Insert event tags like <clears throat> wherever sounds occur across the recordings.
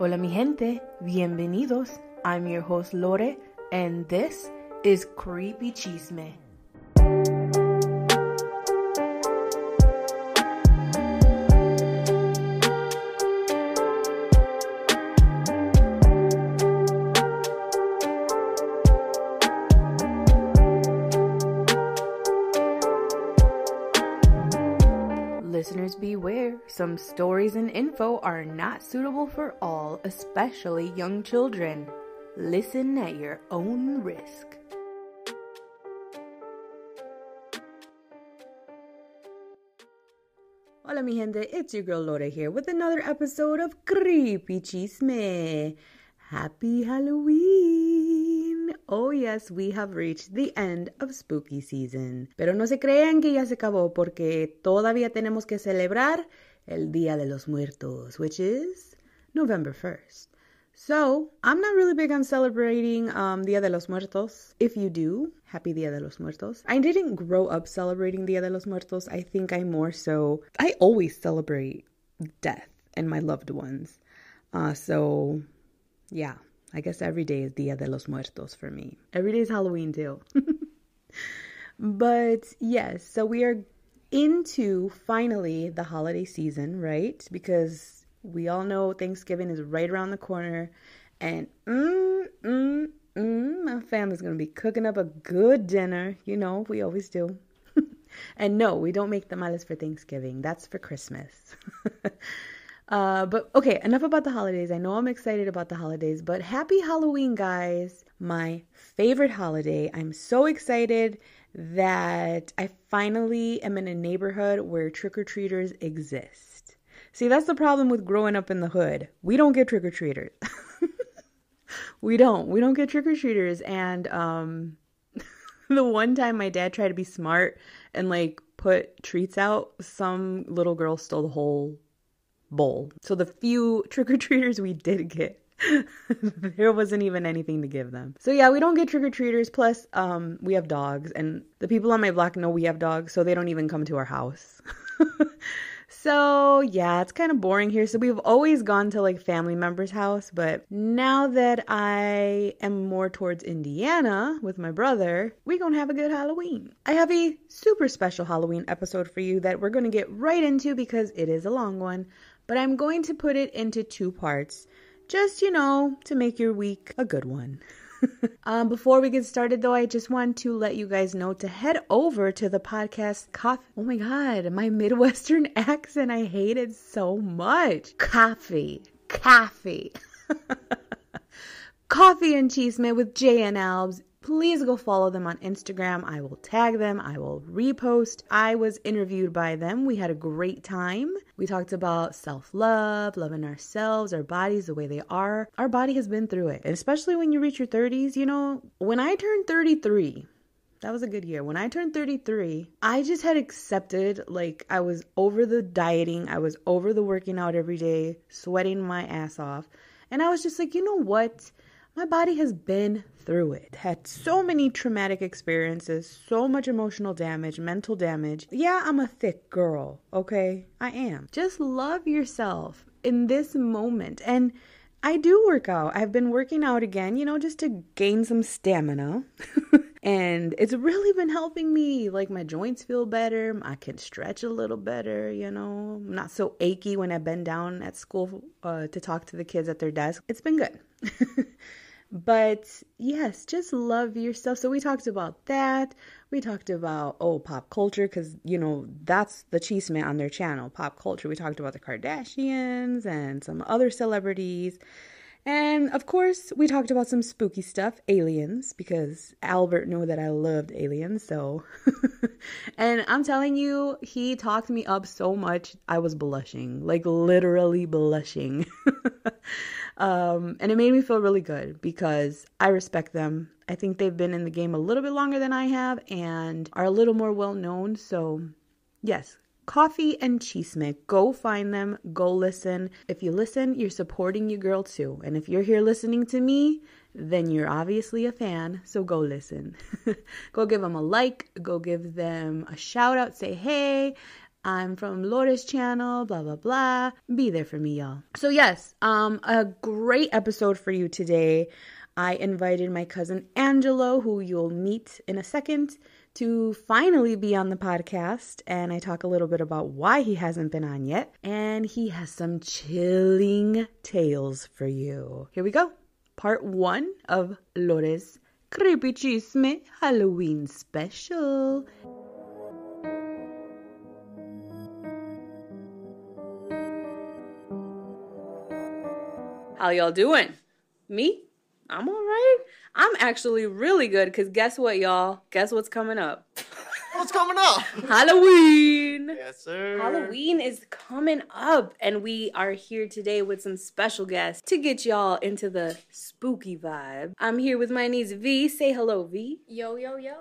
Hola mi gente, bienvenidos. I'm your host Lore and this is Creepy Chisme. Some stories and info are not suitable for all, especially young children. Listen at your own risk. Hola mi gente, it's your girl Lore here with another episode of Creepy Chisme. Happy Halloween! Oh yes, we have reached the end of spooky season. Pero no se crean que ya se acabó porque todavía tenemos que celebrar el Día de los Muertos, which is November 1st. So, I'm not really big on celebrating um, Dia de los Muertos. If you do, happy Dia de los Muertos. I didn't grow up celebrating Dia de los Muertos. I think I more so, I always celebrate death and my loved ones. Uh, so, yeah, I guess every day is Dia de los Muertos for me. Every day is Halloween too. <laughs> but yes, so we are into finally the holiday season, right? Because we all know Thanksgiving is right around the corner, and mm, mm, mm, my family's gonna be cooking up a good dinner. You know, we always do. <laughs> and no, we don't make tamales for Thanksgiving. That's for Christmas. <laughs> uh, but okay, enough about the holidays. I know I'm excited about the holidays, but happy Halloween, guys! My favorite holiday. I'm so excited that I finally am in a neighborhood where trick or treaters exist. See, that's the problem with growing up in the hood. We don't get trick or treaters. <laughs> we don't. We don't get trick or treaters. And um, <laughs> the one time my dad tried to be smart and like put treats out, some little girl stole the whole bowl. So the few <laughs> trick or treaters we did get. <laughs> there wasn't even anything to give them. So yeah, we don't get trick or treaters. Plus, um, we have dogs, and the people on my block know we have dogs, so they don't even come to our house. <laughs> So, yeah, it's kind of boring here. So, we've always gone to like family members' house, but now that I am more towards Indiana with my brother, we're to have a good Halloween. I have a super special Halloween episode for you that we're to get right into because it is a long one, but I'm going to put it into two parts. Just, you know, to make your week a good one. <laughs> um, before we get started, though, I just want to let you guys know to head over to the podcast Coffee. Oh my God, my Midwestern <laughs> accent, I hate it so much. Coffee, coffee. <laughs> Coffee and Chisme with Jay and Albs please go follow them on Instagram. I will tag them, I will repost. I was interviewed by them. We had a great time. We talked about self love, loving ourselves, our bodies the way they are. Our body has been through it. And especially when you reach your 30s, you know, when I turned 33, that was a good year. When I turned 33, I just had accepted, like, I was over the dieting, I was over the working out every day, sweating my ass off. And I was just like, you know what? My body has been through it, had so many traumatic experiences, so much emotional damage, mental damage. Yeah, I'm a thick girl, okay? I am. Just love yourself in this moment. And I do work out. I've been working out again, you know, just to gain some stamina. <laughs> and it's really been helping me. Like my joints feel better. I can stretch a little better, you know. I'm not so achy when I bend down at school uh, to talk to the kids at their desk. It's been good. <laughs> But yes, just love yourself. So we talked about that. We talked about oh pop culture because you know that's the chisme on their channel, pop culture. We talked about the Kardashians and some other celebrities. And of course, we talked about some spooky stuff, aliens, because Albert knew that I loved aliens. So, <laughs> and I'm telling you, he talked me up so much, I was blushing, like literally blushing. <laughs> Um, and it made me feel really good because I respect them. I think they've been in the game a little bit longer than I have and are a little more well known. So, yes, Coffee and Chisme. Go find them. Go listen. If you listen, you're supporting your girl too. And if you're here listening to me, then you're obviously a fan. So go listen. <laughs> go give them a like. Go give them a shout out. Say hey. I'm from Lore's channel, blah blah blah. Be there for me, y'all. So yes, um a great episode for you today. I invited my cousin Angelo, who you'll meet in a second, to finally be on the podcast. And I talk a little bit about why he hasn't been on yet. And he has some chilling tales for you. Here we go. Part one of Lore's Creepy Chisme Halloween Special. How y'all doing? Me? I'm all right. I'm actually really good because guess what, y'all? Guess what's coming up? <laughs> What's coming up? Halloween! Yes, sir. Halloween is coming up, and we are here today with some special guests to get y'all into the spooky vibe. I'm here with my niece V. Say hello, V. Yo, yo, yo.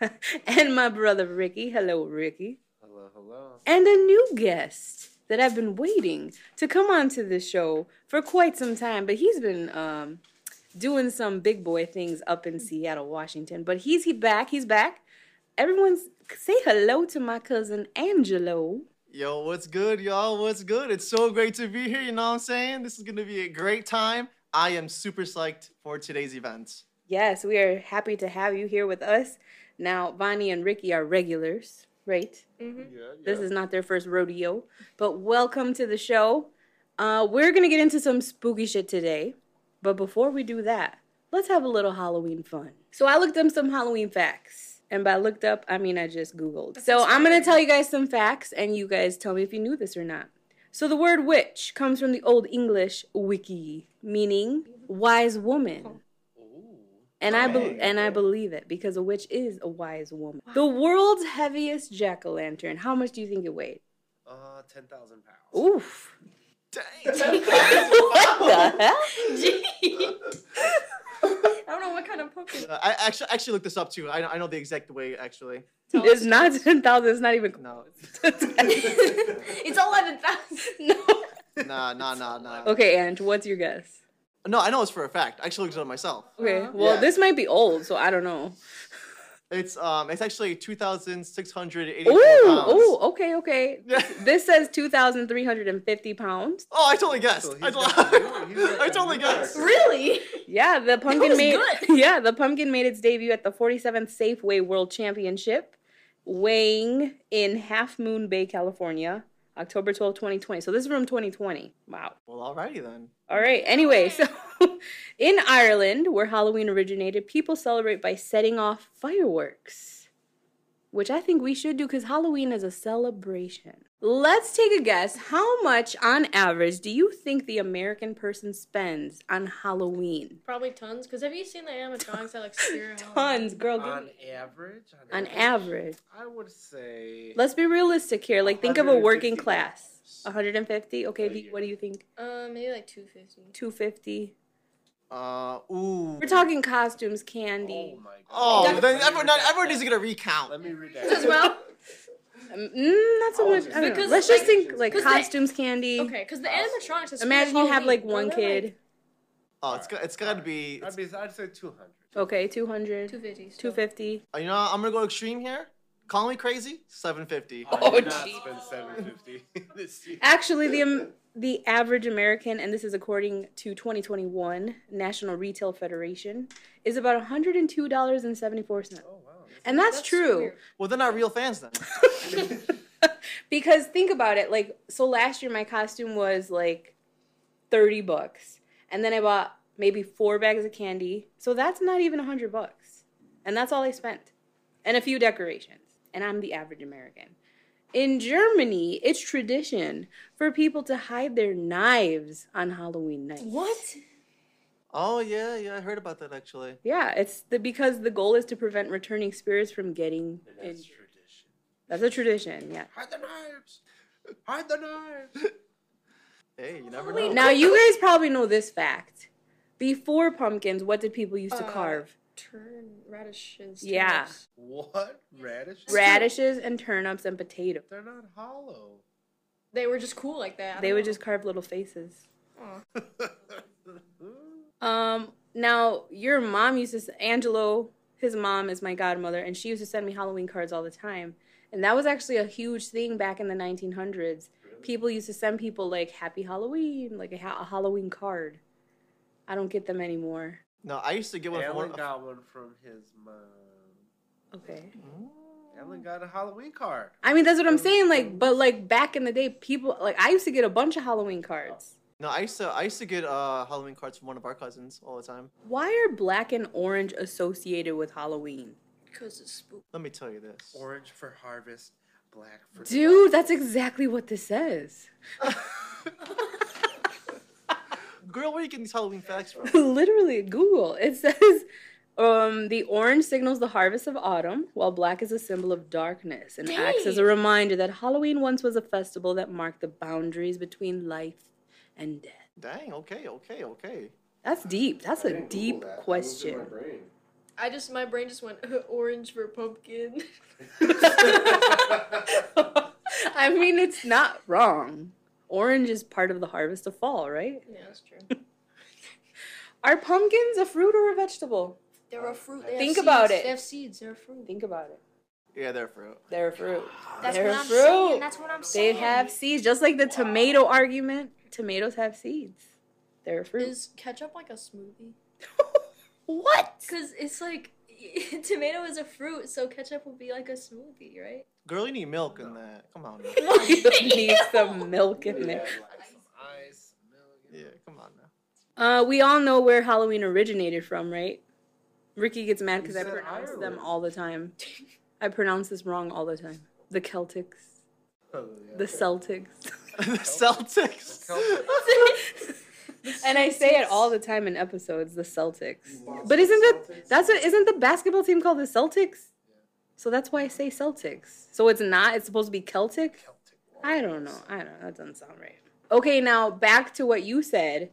<laughs> and my brother Ricky. Hello, Ricky. Hello, hello. And a new guest that I've been waiting to come onto the show for quite some time, but he's been um, doing some big boy things up in Seattle, Washington. But he's he back. He's back. Everyone's say hello to my cousin Angelo. Yo, what's good, y'all? What's good? It's so great to be here. You know what I'm saying? This is gonna be a great time. I am super psyched for today's event. Yes, we are happy to have you here with us. Now, Bonnie and Ricky are regulars, right? Mm-hmm. Yeah, This is not their first rodeo, but welcome to the show. Uh, we're gonna get into some spooky shit today, but before we do that, let's have a little Halloween fun. So I looked up some Halloween facts, and by looked up, I mean I just Googled. So I'm gonna tell you guys some facts, and you guys tell me if you knew this or not. So the word witch comes from the Old English wiki, meaning wise woman. And I be- and I believe it because a witch is a wise woman. The world's heaviest jack o' lantern. How much do you think it weighed? Uh, 10,000 pounds. Oof. Dang. <laughs> what the <laughs> hell? Gee. <laughs> I don't know what kind of Pokemon. Uh, I actually actually looked this up too. I, I know the exact way actually. It's not ten thousand. It's not even. No. it's 11,000. no. Nah, nah, nah, nah. Okay, Ange, what's your guess? No, I know it's for a fact. I actually looked at it up myself. Okay, Uh-huh. well, Yeah. this might be old, so I don't know. It's um, it's actually two thousand six hundred eighty-four Ooh, pounds. ooh, okay, okay. Yeah. This says two thousand three hundred and fifty pounds. Oh, I totally guessed. So he's I, got totally, the new- he's got I the totally new guessed. record. Really? Yeah, the pumpkin was made. good. <laughs> Yeah, the pumpkin made its debut at the forty seventh Safeway World Championship, weighing in Half Moon Bay, California, October twelfth, twenty twenty. So this is from twenty twenty. Wow. Well, alrighty then. All right. Anyway, so <laughs> in Ireland, where Halloween originated, people celebrate by setting off fireworks, which I think we should do because Halloween is a celebration. Let's take a guess. How much, on average, do you think the American person spends on Halloween? Probably tons. Because have you seen the animatronics that like <laughs> scare Tons, girl. give On me- average? On average. I would say. Let's be realistic here. Like, think of a working class. 150. Okay, A V, year. what do you think? Uh, maybe like 250. 250. Uh, ooh. We're talking costumes, candy. Oh my God. Oh, then everyone, not, everyone needs to get a recount. Let me read that. As well? <laughs> Um, mm, not so Oh, much. I don't know. because, Let's just like- think like 'cause they- costumes, candy. Okay, because the animatronics is Imagine you have like one kid. Oh, it's got, it's got to be. I'd, be, I'd say 200. Okay, 200, 250. 250. Uh, you know, I'm gonna go extreme here. Call me crazy. 750. I Oh, did not gee. spend 750 <laughs> this year. Actually, the um, the average American, and this is according to 2021 National Retail Federation, is about 102 dollars and 74 cents. Oh, wow. And that's, true. weird. Well, they're not real fans then. <laughs> because think about it like so last year my costume was like 30 bucks and then i bought maybe four bags of candy so that's not even 100 bucks and that's all i spent and a few decorations and i'm the average american in germany it's tradition for people to hide their knives on halloween night What? Oh yeah, yeah, I heard about that actually. yeah it's the because the goal is to prevent returning spirits from getting And that's in. tradition. that's a tradition yeah Hide the knives! Hide the knives! Hey, you never Wait, know. now you guys probably know this fact before pumpkins what did people used to Uh, carve Turn radishes. Yeah. turnips. What? radishes? radishes and turnips and potatoes. They're not hollow. They were just cool like that. They don't would know. just carve little faces. <laughs> Um, now your mom used to Angelo, his mom is my godmother, and she used to send me Halloween cards all the time. And that was actually a huge thing back in the 1900s. People used to send people like Happy Halloween, like a, ha- a Halloween card. I don't get them anymore. No, I used to get one. Alan For, got one from his mom. Okay. Alan got a Halloween card. I mean, that's what I'm saying. Like, but like back in the day, people like I used to get a bunch of Halloween cards. no, I used to I used to get uh Halloween cards from one of our cousins all the time. Why are black and orange associated with Halloween? Because it's spooky. Let me tell you this. Orange for harvest, black for Dude, that's exactly what this says. <laughs> <laughs> Girl, where are you getting these Halloween facts from? <laughs> Literally, Google. It says um, the orange signals the harvest of autumn, while black is a symbol of darkness and acts as a reminder that Halloween once was a festival that marked the boundaries between life and death. Dang. Okay. Okay. Okay. That's deep. That's a deep question. I just, my brain just went <laughs> orange for pumpkin. <laughs> I mean, it's not wrong. Orange is part of the harvest of fall, right? yeah, that's true. <laughs> Are pumpkins a fruit or a vegetable? They're a fruit. They have Think seeds. about it. They have seeds. They're a fruit. Think about it. Yeah, they're fruit. They're a fruit. That's They're what a I'm fruit. saying. That's what I'm saying. They have seeds, just like the tomato argument. Tomatoes have seeds. They're a fruit. Is ketchup like a smoothie? <laughs> what? Because it's like <laughs> tomato is a fruit, so ketchup would be like a smoothie, right? Girl, you need milk in that. Come on. <laughs> Now. you need some milk in there. ice, milk. Yeah, come on now. Uh, we all know where Halloween originated from, right? Ricky gets mad because I You said pronounce them all the time. I pronounce this wrong all the time. The Celtics, Oh, yeah. the Celtics. <laughs> the Celtics. <laughs> and I say it all the time in episodes, the Celtics. But isn't that that's what isn't the basketball team called the Celtics? So that's why I say Celtics. So it's not. It's supposed to be Celtic. Celtic. I don't know. I don't. know. That doesn't sound right. Okay, now back to what you said.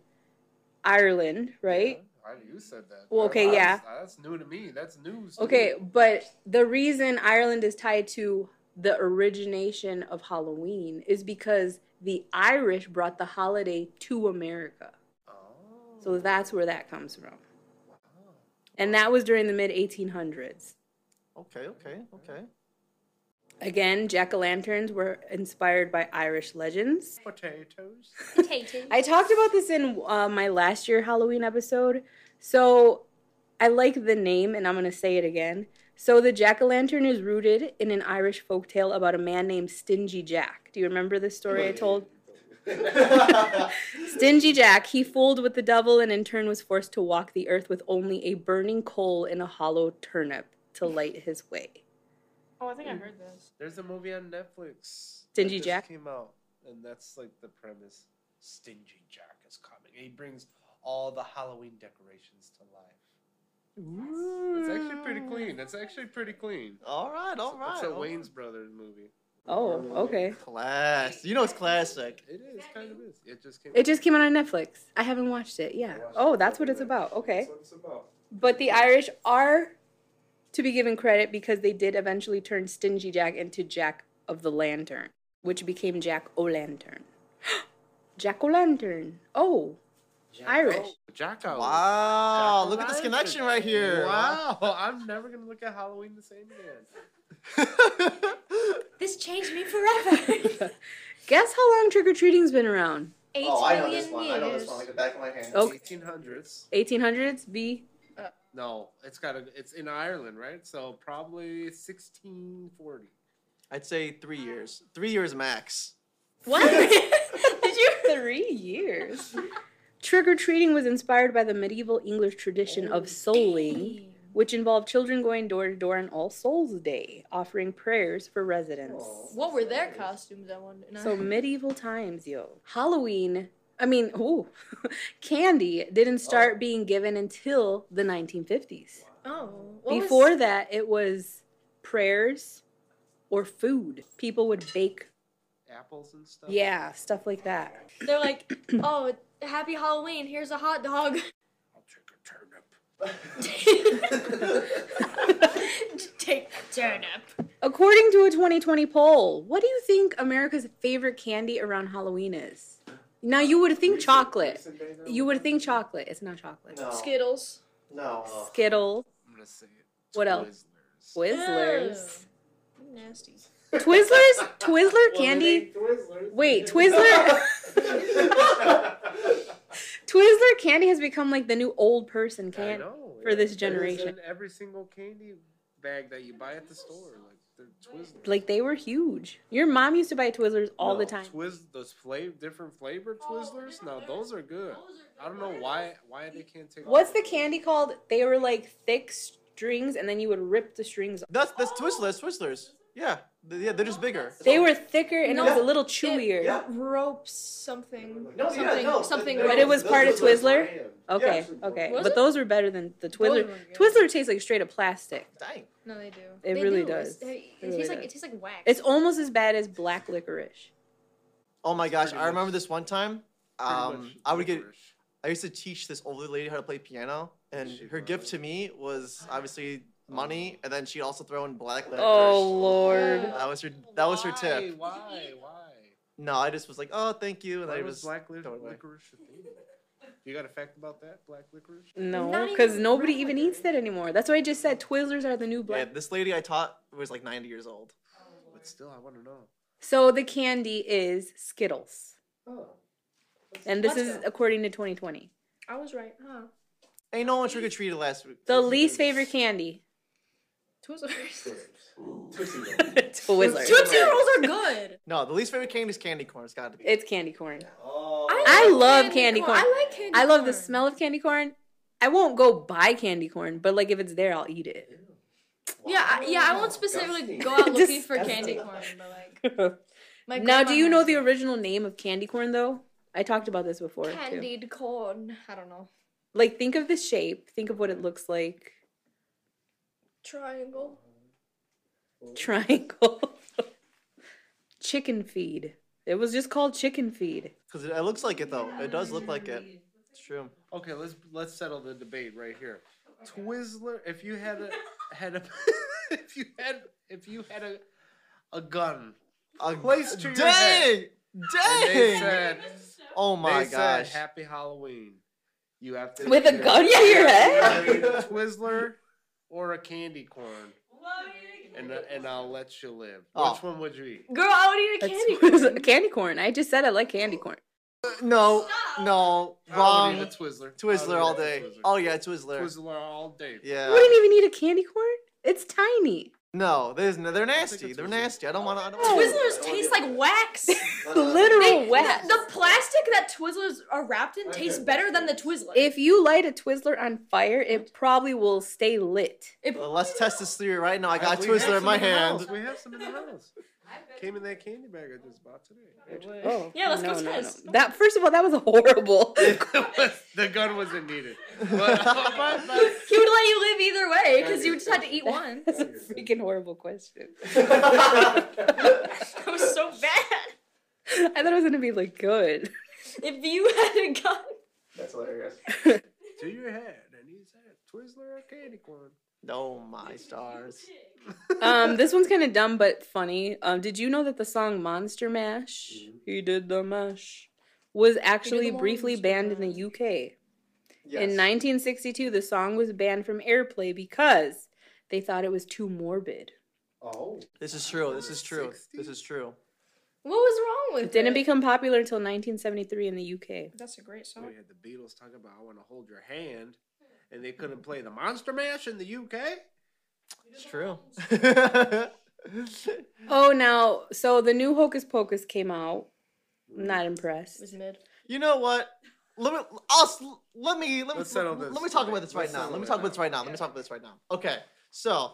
Ireland, right? I, you said that. Well, okay, That's- yeah. That's new to me. That's news. to Okay, me. but the reason Ireland is tied to the origination of Halloween is because the Irish brought the holiday to America. Oh. So that's where that comes from. Wow. And that was during the mid 1800s. Okay. Okay. Okay. Again, jack o' lanterns were inspired by Irish legends. Potatoes. Potatoes. I talked about this in uh, my last year Halloween episode. So I like the name, and I'm going to say it again. So the jack o' lantern is rooted in an Irish folktale about a man named Stingy Jack. Do you remember this story I told? <laughs> Stingy Jack, he fooled with the devil and in turn was forced to walk the earth with only a burning coal in a hollow turnip to light his way. oh, I think I hmm. heard this. There's a movie on Netflix. that Stingy just Jack? came out, and that's like the premise. Stingy Jack is coming. He brings all the Halloween decorations to life. Ooh. It's actually pretty clean. It's actually pretty clean. All right. All right. It's a all Wayans Brothers movie. Oh, okay. Class. You know it's classic. It is kind of is. It just came. It just came out on Netflix. I haven't watched it. Yeah. Oh, that's what it's about. Okay. It's about. But the Irish are to be given credit because they did eventually turn Stingy Jack into Jack of the Lantern, which became Jack O' Lantern. <gasps> Jack O' Lantern. Oh, Irish. Jacko. Wow. Jack Look at this connection right here. Wow. I'm never gonna look at Halloween the same again. <laughs> This changed me forever. <laughs> Guess how long trick or treating's been around? Eight oh, I know this one. I know this one like the back of my hand. Oh. 1800s. 1800s? B. No, it's got a. It's in Ireland, right? So probably 1640. I'd say three years. Three years max. What? <laughs> Did you? Three years. Trick or treating was inspired by the medieval English tradition of oh, souling, which involved children going door to door on All Souls Day, offering prayers for residents. What were their costumes? I wonder. So medieval times, yo. Halloween, I mean, ooh, <laughs> candy didn't oh. start being given until the 1950s. oh, what was- Before that, it was prayers or food. People would bake, Apples and stuff. yeah, stuff like that. they're like, <clears throat> oh, happy Halloween. Here's a hot dog. I'll take a turnip. <laughs> Take a turnip. According to a 2020 poll, what do you think America's favorite candy around Halloween is? Now you would think chocolate. You would think chocolate. It's not chocolate. No. Skittles. No. Uh, Skittles, I'm gonna say it. What else? Twizzlers. Twizzlers. Oh, nasty. Twizzlers, <laughs> Twizzler candy. Wait, Twizzler, <laughs> Twizzler candy has become like the new old person I candy. know, for this It is generation. in every single candy bag that you buy at the store, like they're Twizzlers. Like they were huge. Your mom used to buy Twizzlers all the time. Twiz oh, those flavor different flavored Twizzlers. Now those are good. I don't know why why they can't take. What's the candy called? They were like thick strings, and then you would rip the strings. Off. That's that's Twizzlers. Twizzlers. Yeah, Th- yeah, they're just oh, bigger. They were thicker and it was a No, little It chewier. ropes something. No, yeah, something. no, something. But it was those- part of those are Twizzler. Okay, Yeah. okay, Was but it? those were better than the Those Twizzler. were good. Twizzler tastes like straight up plastic. Dang. No, they do. It They really do. does. It's- It, It tastes really like does. it tastes like wax. It's almost as bad as black licorice. Oh my gosh, I remember this one time. Um, I would get. I used to teach this older lady how to play piano, and She her gift to me was obviously money, and then she'd also throw in black licorice. Oh lord. That was her. That was her tip. Why? Why? No, I just was like, oh, thank you, and Why I was was black li- throw it away. licorice a thing? You got a fact about that? Black licorice? No, because nobody brown even eats that anymore. That's why I just said Twizzlers are the new black. Yeah, this lady I taught was like 90 years old. But still, I want to know. So the candy is Skittles, Oh. and this Let's is go. according to 2020. I was right, huh? Ain't no one trick or treated last week. The least favorite candy. Twizzlers. <laughs> Twizzlers. Tootsie Rolls are good. No, the least favorite candy is candy corn. It's got to be. It's candy corn. Oh. I love candy corn. I like candy I love the smell of candy corn. I won't go buy candy corn, but like if it's there, I'll eat it. Yeah, I, yeah. I won't specifically go out <laughs> looking for candy corn, but like <laughs> my now, do you know the original name of candy corn though? I talked about this before too. corn? I don't know. Like think of the shape, think of what it looks like. Triangle. Triangle. <laughs> chicken feed. It was just called chicken feed. Because it, it looks like it though. It does look like it. It's true. Okay, let's let's settle the debate right here. Twizzler, if you had a <laughs> had a <laughs> if you had if you had a a gun A Placed to your dang, head. and they dang. said oh my they gosh. said Happy Halloween, you have to With a gun to your head? a Twizzler or a candy corn, and uh, and I'll let you live. Oh. Which one would you eat? Girl, I would eat a That's candy corn. <laughs> candy corn. I just said I like candy corn. Uh, no, no, I wrong. would eat a Twizzler. Twizzler all day. Twizzler. Oh yeah, Twizzler. Twizzler all day. Yeah. You wouldn't even eat a candy corn? It's tiny. No, there's no, they're nasty. They're nasty. I don't want to. I don't Oh. wanna- Twizzlers taste like wax. <laughs> Uh, literal They- wax. The, the plastic that Twizzlers are wrapped in tastes better than the Twizzler. If you light a Twizzler on fire, it probably will stay lit. If- Well, let's test this theory right now. I got a Twizzler in my hand. house. We have some in the house. <laughs> Came in that candy bag I just bought today. Oh, oh. Yeah, let's go no, no, no. test. That first of all, that was horrible. <laughs> the gun wasn't needed. But, uh, but, but <laughs> he would let you live either way because you just had to eat one. That's a freaking horrible question. That was so bad. <laughs> I thought it was gonna be like good. If you had a gun, That's hilarious. <laughs> to your head, and he said, Twizzler or candy corn? No, my stars. Um, this one's kind of dumb but funny. Um, did you know that the song Monster Mash, he did the mash, was actually briefly Monster banned in the Mash. UK? In 1962, the song was banned from airplay because they thought it was too morbid. Oh. This is true. This is true. This is true. What was wrong with It didn't it? become popular until 1973 in the UK. That's a great song. we had the Beatles talking about I want to hold your hand, and they couldn't play the Monster Mash in the UK? It's true. <laughs> Oh, now, so the new Hocus Pocus came out. I'm not It impressed. was mid. you know what? Let me. I'll, let me. Let me. Let's settle let, me talk about this right Let's now. Let me talk about this right now. Let me talk about this right now. Okay. So,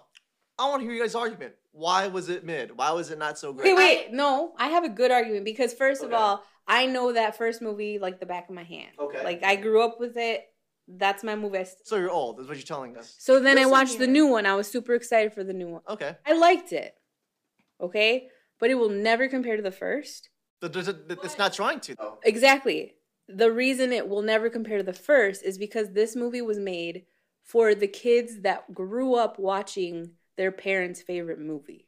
I want to hear you guys' argument. Why was it mid? Why was it not so Wait, great? wait, no, I have a good argument because first of all, I know that first movie like the back of my hand. Okay. Like I grew up with it. That's my movie. I st- So you're old. Is what you're telling us. So then I Listen watched the new one. I was super excited for the new one. Okay. I liked it. Okay? But it will never compare to the first. Th- th- th- It's not trying to. though. Exactly. The reason it will never compare to the first is because this movie was made for the kids that grew up watching their parents' favorite movie.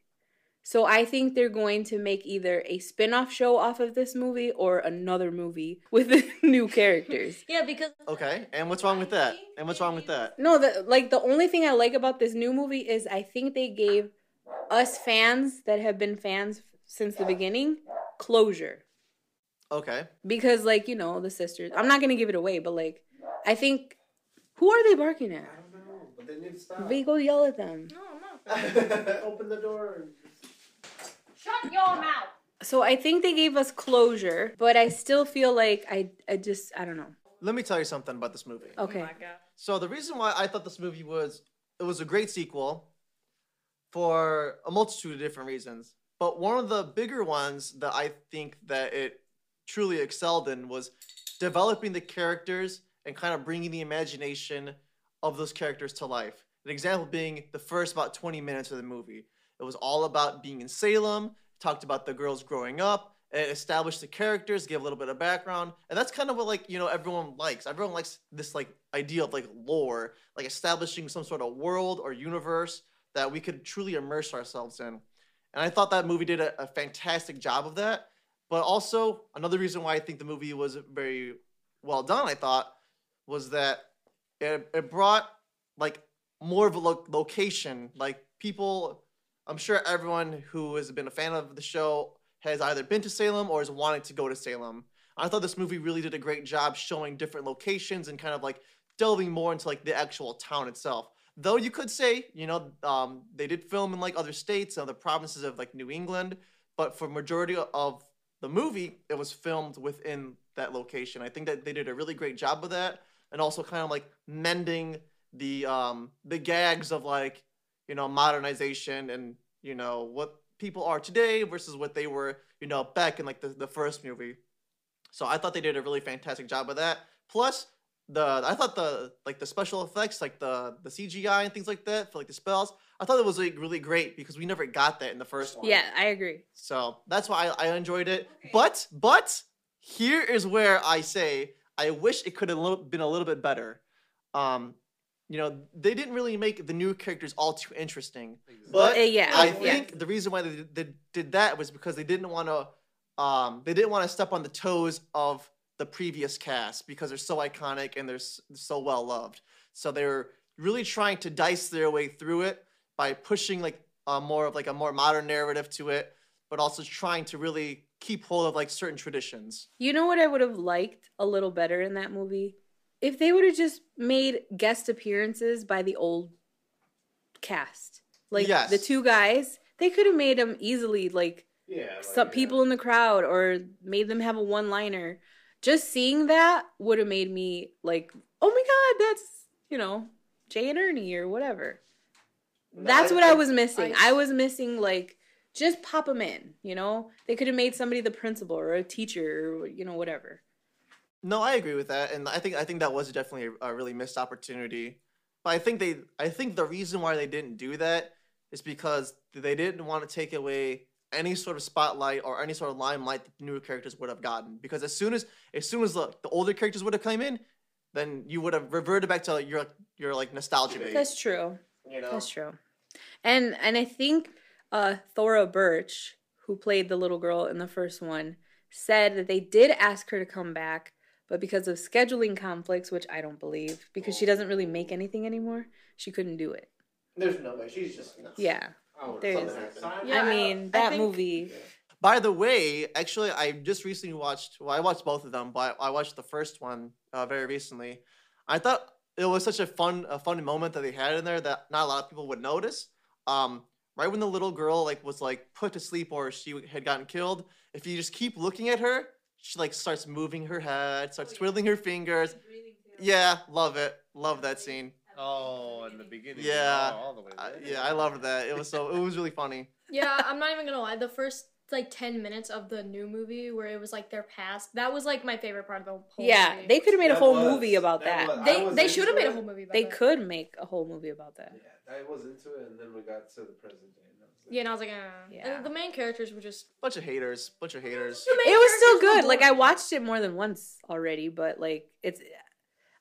So I think they're going to make either a spin-off show off of this movie or another movie <laughs> with <laughs> new characters. Yeah, because Okay. And what's wrong with that? And what's wrong with that? No, the like the only thing I like about this new movie is I think they gave us fans that have been fans since the beginning closure Okay. because like you know the sisters i'm not gonna give it away but like i think who are they barking at I don't know, but they need to stop. we go yell at them No, I'm not. <laughs> Open the door. And Shut your mouth. so i think they gave us closure but i still feel like i i just i don't know Let me tell you something about this movie. okay Oh my god. So the reason why I thought this movie was it was a great sequel for a multitude of different reasons. But one of the bigger ones that I think that it truly excelled in was developing the characters and kind of bringing the imagination of those characters to life. An example being the first about 20 minutes of the movie. It was all about being in Salem, talked about the girls growing up, established the characters, gave a little bit of background, and that's kind of what like you know everyone likes. Everyone likes this like idea of like lore, like establishing some sort of world or universe that we could truly immerse ourselves in. And I thought that movie did a, a fantastic job of that. But also another reason why I think the movie was very well done, I thought, was that it, it brought like more of a lo- location. Like people, I'm sure everyone who has been a fan of the show has either been to Salem or has wanted to go to Salem. I thought this movie really did a great job showing different locations and kind of like delving more into like the actual town itself. Though you could say, you know, um, they did film in like other states and other provinces of like New England, but for majority of the movie, it was filmed within that location. I think that they did a really great job with that, and also kind of like mending the um the gags of like you know modernization and you know what people are today versus what they were you know back in like the, the first movie. So I thought they did a really fantastic job with that. Plus the I thought the like the special effects like the the CGI and things like that for like the spells I thought it was like really great because we never got that in the first one. yeah i agree So that's why I, I enjoyed it. But but here is where I say I wish it could have been a little bit better. Um, you know, they didn't really make the new characters all too interesting. But Uh, yeah I yeah think the reason why they, did- they did that was because they didn't want to um they didn't want to step on the toes of the previous cast because they're so iconic and they're so well loved. So they were really trying to dice their way through it by pushing like a more of like a more modern narrative to it, but also trying to really keep hold of like certain traditions. You know what I would have liked a little better in that movie? If they would have just made guest appearances by the old cast. Like Yes. the two guys, they could have made them easily like Yeah. some like, people in the crowd or made them have a one liner. Just seeing that would have made me like, oh my god, that's you know Jay and Ernie or whatever. That's what I, was missing. I, I- was missing like just pop them in. You know, they could have made somebody the principal or a teacher or you know whatever. No, I agree with that, and I think I think that was definitely a, a really missed opportunity. But I think they, I think the reason why they didn't do that is because they didn't want to take away any sort of spotlight or any sort of limelight that the newer characters would have gotten. Because as soon as, as soon as the, the older characters would have come in, then you would have reverted back to your your like nostalgia base. That's true. you know. That's true. And and I think uh Thora Birch, who played the little girl in the first one, said that they did ask her to come back, but because of scheduling conflicts, which I don't believe, because she doesn't really make anything anymore, she couldn't do it. There's no way she's just. Yeah. Oh, There something is- happened. Yeah, I I- mean, I that think- movie. By the way, actually, I just recently watched. Well, I watched both of them, but I watched the first one uh, very recently. I thought it was such a fun, a fun moment that they had in there that not a lot of people would notice. Um, right when the little girl like was like put to sleep or she had gotten killed, if you just keep looking at her, she like starts moving her head, starts oh, twiddling her fingers. Yeah, love it. Love that scene. Oh, in the beginning. Yeah. Oh, all the way. I, yeah, I loved that. It was so. It was really funny. yeah, I'm not even gonna lie. The first like ten minutes of the new movie where it was like their past, that was like my favorite part of the whole Yeah, movie. they could have made a whole was- movie about that that. was- they they should have made a whole movie about that. They that. could make a whole movie about that. Yeah, I was into it, and then we got to the present day. And I was like, Yeah, and I was like, uh, Yeah. and the main characters were just. Bunch of haters. Bunch of haters. It was still good. Like I watched it more than once already, but like it's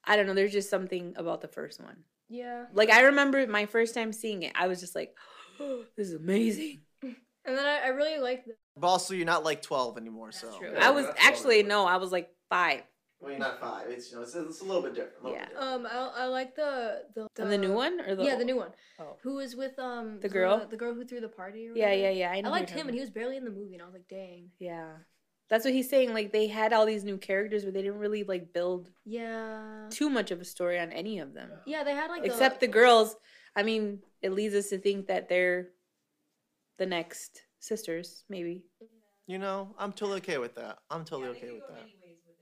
I don't know, there's just something about the first one. Yeah, Like I remember my first time seeing it, I was just like, <gasps> "This is amazing." and then I, I really liked. The, But also, you're not like 12 anymore, so. True. I was actually no, I was like five. I mean, not five. It's you know, it's, it's a little bit different. little Yeah. bit different. Um, I, I like the the And the new one or the yeah, the new one. Oh. Who was with um The girl? the, girl who threw the party? Or Yeah, yeah, yeah. I, I know who liked him, and he was barely in the movie, and I was like, dang. Yeah, that's what he's saying. Like they had all these new characters, but they didn't really like build Yeah. too much of a story on any of them, Yeah, they had like except the girls. I mean, it leads us to think that they're the next sisters, maybe. You know, I'm totally okay with that. I'm totally okay with that.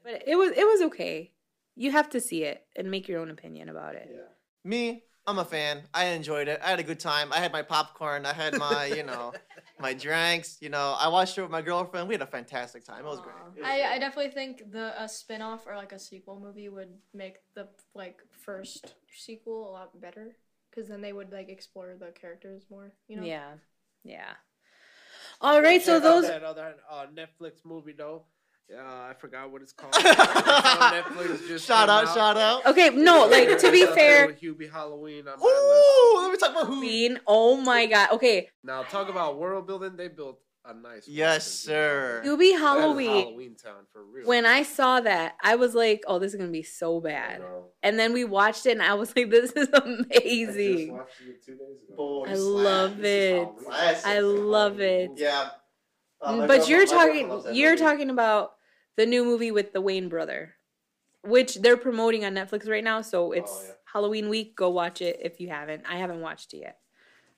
But it was it was okay. You have to see it and make your own opinion about it. Yeah. Me, I'm a fan. I enjoyed it. I had a good time. I had my popcorn. I had my, you know, <laughs> my drinks. You know, I watched it with my girlfriend. We had a fantastic time. It was great. It was I, I definitely think the a spin-off or like a sequel movie would make the like first sequel a lot better because then they would like explore the characters more. You know. Yeah, yeah. All right, so those that other uh, Netflix movie though. Uh, I forgot what it's called. <laughs> Netflix, just shout came out, shout out. okay. No, like to be <laughs> fair, Hubie Halloween. On my list. Ooh, let me talk about who. Queen. Oh my God. Okay, Now talk about world building. They built a nice. Yes, sir. Hubie That is Halloween. Halloween Town for real. When I saw that, I was like, "Oh, this is gonna be so bad." And then we watched it, and I was like, "This is <laughs> amazing." Boy, I slap. love This is it. I love it. Yeah. Uh, but you're talking, you're movie. talking about the new movie with the Wayans brother, which they're promoting on Netflix right now. So it's Oh, yeah. Halloween week. Go watch it if you haven't. I haven't watched it yet.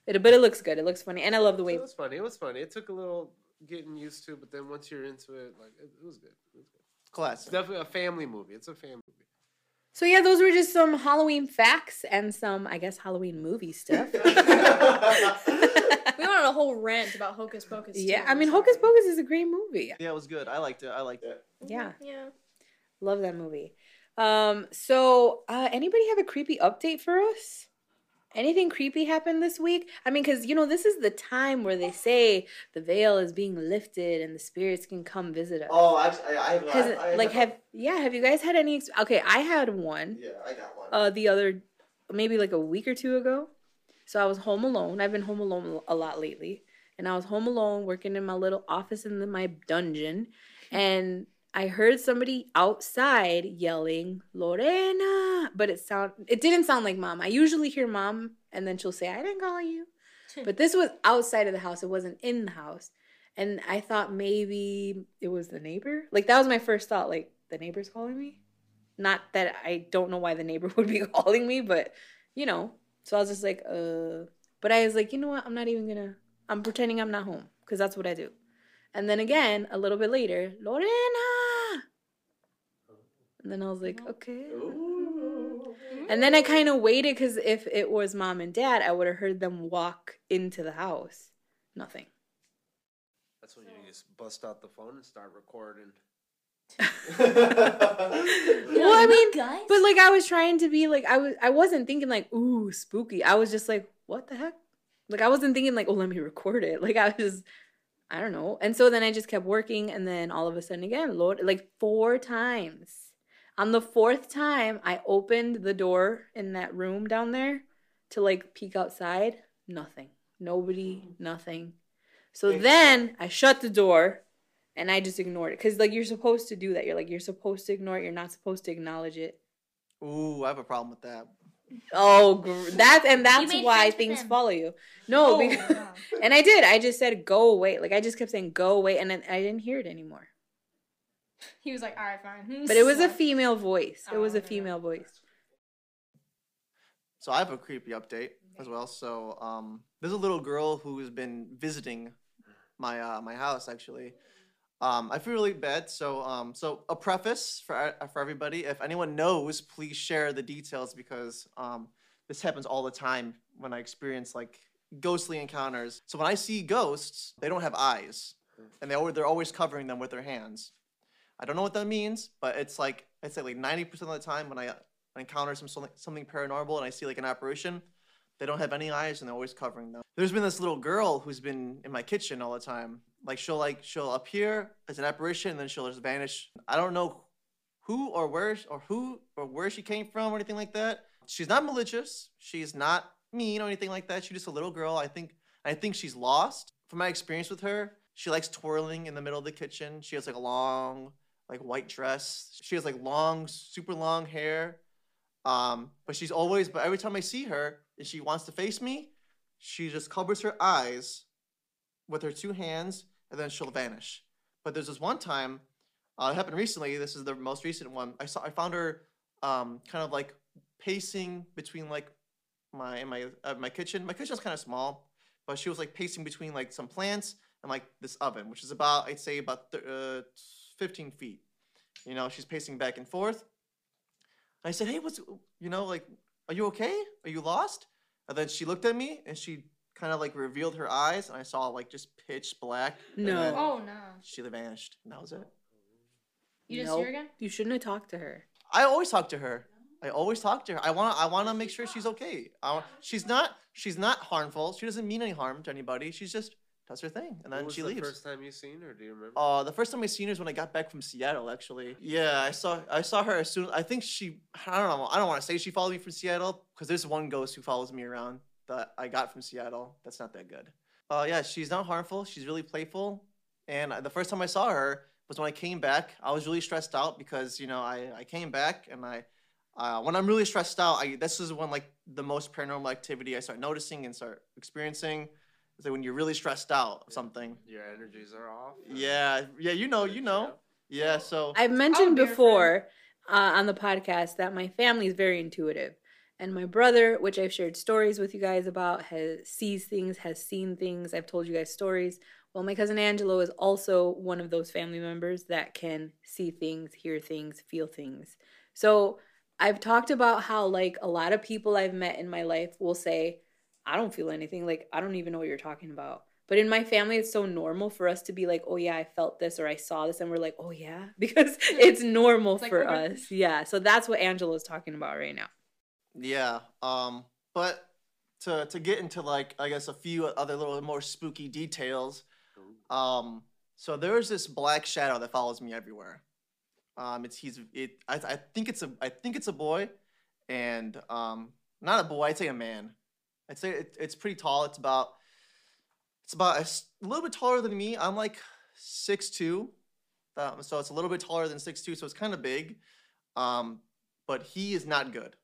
It, but it looks good. It looks funny, and I love the Wayans. It was funny. It was funny. It took a little getting used to, but then once you're into it, like it, it was good. It was good. It's Classic. definitely a family movie. It's a family movie. So yeah, those were just some Halloween facts and some, I guess, Halloween movie stuff. <laughs> We went on a whole rant about Hocus Pocus. yeah, too, I mean, sorry. Hocus Pocus is a great movie. yeah, it was good. I liked it. I liked it. Yeah. Yeah. Love that movie. Um, so uh anybody have a creepy update for us? Anything creepy happened this week? I mean, because you know, this is the time where they say the veil is being lifted and the spirits can come visit us. Oh, actually, I, I, have- Has I, like have yeah, have you guys had any ex- okay, I had one Yeah, I got one. uh the other maybe like a week or two ago. So I was home alone. I've been home alone a lot lately. And I was home alone working in my little office in the, my dungeon and I heard somebody outside yelling Lorena, but it sound it didn't sound like mom. I usually hear mom and then she'll say I didn't call you. But this was outside of the house. It wasn't in the house. And I thought maybe it was the neighbor. Like that was my first thought like the neighbor's calling me. Not that I don't know why the neighbor <laughs> would be calling me, but you know. So I was just like, uh but I was like, you know what? I'm not even going to I'm pretending I'm not home because that's what I do. And then again, a little bit later, Lorena. And then I was like, okay. And then I kind of waited because if it was mom and dad, I would have heard them walk into the house. Nothing. That's when you just bust out the phone and start recording. <laughs> Well, I mean, but like I was trying to be like I was I wasn't thinking like ooh spooky. I was just like what the heck? Like I wasn't thinking like oh let me record it. Like I was just I don't know. And so then I just kept working and then all of a sudden again, Lord, like four times. On the fourth time, I opened the door in that room down there to like peek outside. Nothing. Nobody, nothing. So then I shut the door and I just ignored it. Cause like you're supposed to do that. You're like, you're supposed to ignore it. You're not supposed to acknowledge it. Ooh, I have a problem with that. Oh, gr- that's and that's why things them. follow you. No, Oh, because, yeah. <laughs> and I did. I just said go away. Like I just kept saying go away, and then I didn't hear it anymore. He was like, all right, fine. But it was a female voice. It Oh, was a female voice. So I have a creepy update as well. So um, there's a little girl who has been visiting my uh, my house actually. Um, I feel really bad. So um, so a preface for uh, for everybody. If anyone knows, please share the details because um, this happens all the time when I experience like ghostly encounters. So when I see ghosts, they don't have eyes, and they al- they're always covering them with their hands. I don't know what that means, but it's like I'd say like ninety percent of the time when I encounter some something paranormal and I see like an apparition, they don't have any eyes and they're always covering them. There's been this little girl who's been in my kitchen all the time. Like she'll like she'll appear as an apparition and then she'll just vanish. I don't know who or where or who or where she came from or anything like that. She's not malicious. She's not mean or anything like that. She's just a little girl. I think I think she's lost. From my experience with her, she likes twirling in the middle of the kitchen. She has like a long like white dress. She has like long, super long hair. Um, but she's always, but every time I see her and she wants to face me, she just covers her eyes with her two hands and then she'll vanish. But there's this one time, uh, it happened recently. This is the most recent one. I saw, I found her, um, kind of like pacing between like my my uh, my kitchen. My kitchen's kind of small, but she was like pacing between like some plants and like this oven, which is about I'd say about th- uh, 15 feet. You know, she's pacing back and forth. I said, "Hey, what's you know like? Are you okay? Are you lost?" And then she looked at me and she kind of like revealed her eyes, and I saw like just pitch black. No. Oh no. She vanished, and that was it. You didn't see her again? You shouldn't have talked to her. I always talk to her. I always talk to her. I want to. I want to make sure she's okay. I, she's not. She's not harmful. She doesn't mean any harm to anybody. She's just does her thing, and then was she the leaves. first time you seen her? Do you remember? Uh, the first time I seen her is when I got back from Seattle. Actually, yeah, I saw. I saw her as soon. I think she. I don't know. I don't want to say she followed me from Seattle because there's one ghost who follows me around that I got from Seattle. That's not that good. Uh, yeah, she's not harmful. She's really playful. And I- the first time I saw her was when I came back. I was really stressed out because you know I I came back and I. Uh, when I'm really stressed out, I this is when like the most paranormal activity I start noticing and start experiencing. Is like when you're really stressed out of Yeah. something. Your energies are off. Yeah, yeah, you know, you know. Yeah, so I've mentioned before uh, on the podcast that my family is very intuitive. And my brother, which I've shared stories with you guys about, has sees things, has seen things. I've told you guys stories. Well, my cousin Angelo is also one of those family members that can see things, hear things, feel things. So I've talked about how, like, a lot of people I've met in my life will say, I don't feel anything. Like, I don't even know what you're talking about. But in my family, it's so normal for us to be like, oh, yeah, I felt this or I saw this. And we're like, oh, yeah, <laughs> because it's normal It's for okay. us. Yeah. So that's what Angela's talking about right now. yeah. Um, but to to get into like I guess a few other little more spooky details. Um, so there's this black shadow that follows me everywhere. Um, it's he's it. I, I think it's a I think it's a boy, and um, not a boy. I'd say a man. I'd say it, it's pretty tall. It's about it's about a little bit taller than me. I'm like six two, um, so it's a little bit taller than six two. So it's kind of big. Um, but he is not good.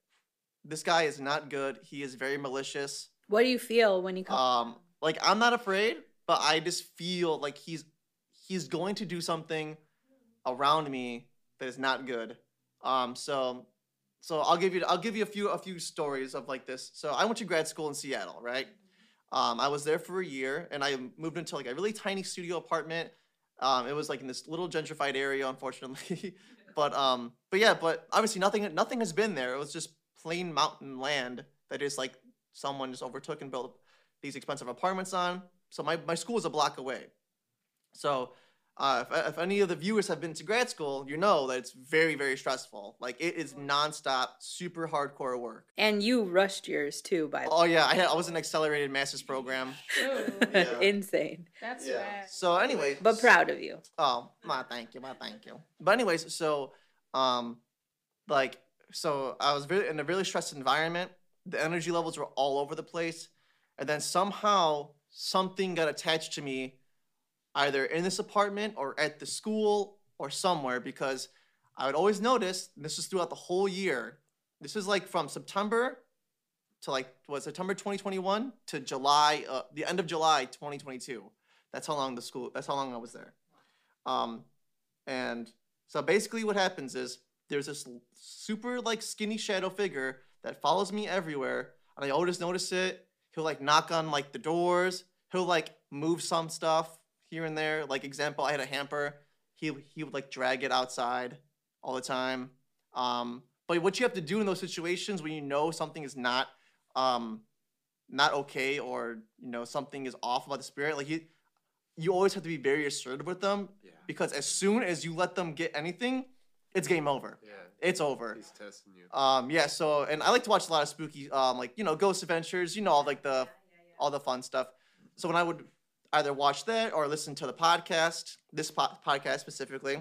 This guy is not good. He is very malicious. What do you feel when you come? Um, like I'm not afraid, but I just feel like he's he's going to do something around me that is not good. Um, so so I'll give you I'll give you a few a few stories of like this. So I went to grad school in Seattle, right? Um, I was there for a year, and I moved into like a really tiny studio apartment. Um, it was like in this little gentrified area, unfortunately. <laughs> but um, but yeah, but obviously nothing nothing has been there. It was just plain mountain land that is like someone just overtook and built these expensive apartments on. So my, my school is a block away. So uh, if, if any of the viewers have been to grad school, you know that it's very, very stressful. Like it is nonstop, super hardcore work. and you rushed yours too, by the Oh yeah, I had I was an accelerated master's program. Ooh, <laughs> Yeah. Insane. that's Yeah. bad. So anyway, But proud of you. Oh, my thank you, my thank you. But anyways, so um like so I was really in a really stressed environment. The energy levels were all over the place. And then somehow something got attached to me either in this apartment or at the school or somewhere because I would always notice and this was throughout the whole year. This is like from September to like was September 2021 to July uh, the end of July 2022. That's how long the school that's how long I was there. Um, and so basically, what happens is there's this super like skinny shadow figure that follows me everywhere, and I always notice it. He'll like knock on like the doors. He'll like move some stuff here and there. Like example, I had a hamper. He he would like drag it outside all the time. Um, but what you have to do in those situations when you know something is not um not okay or you know something is off about the spirit, like you you always have to be very assertive with them Yeah. because as soon as you let them get anything, it's game over. Yeah. It's over. He's testing you. Um, yeah. So, and I like to watch a lot of spooky, um, like you know, ghost adventures. You know, all like the all the fun stuff. So when I would either watch that or listen to the podcast, this po- podcast specifically,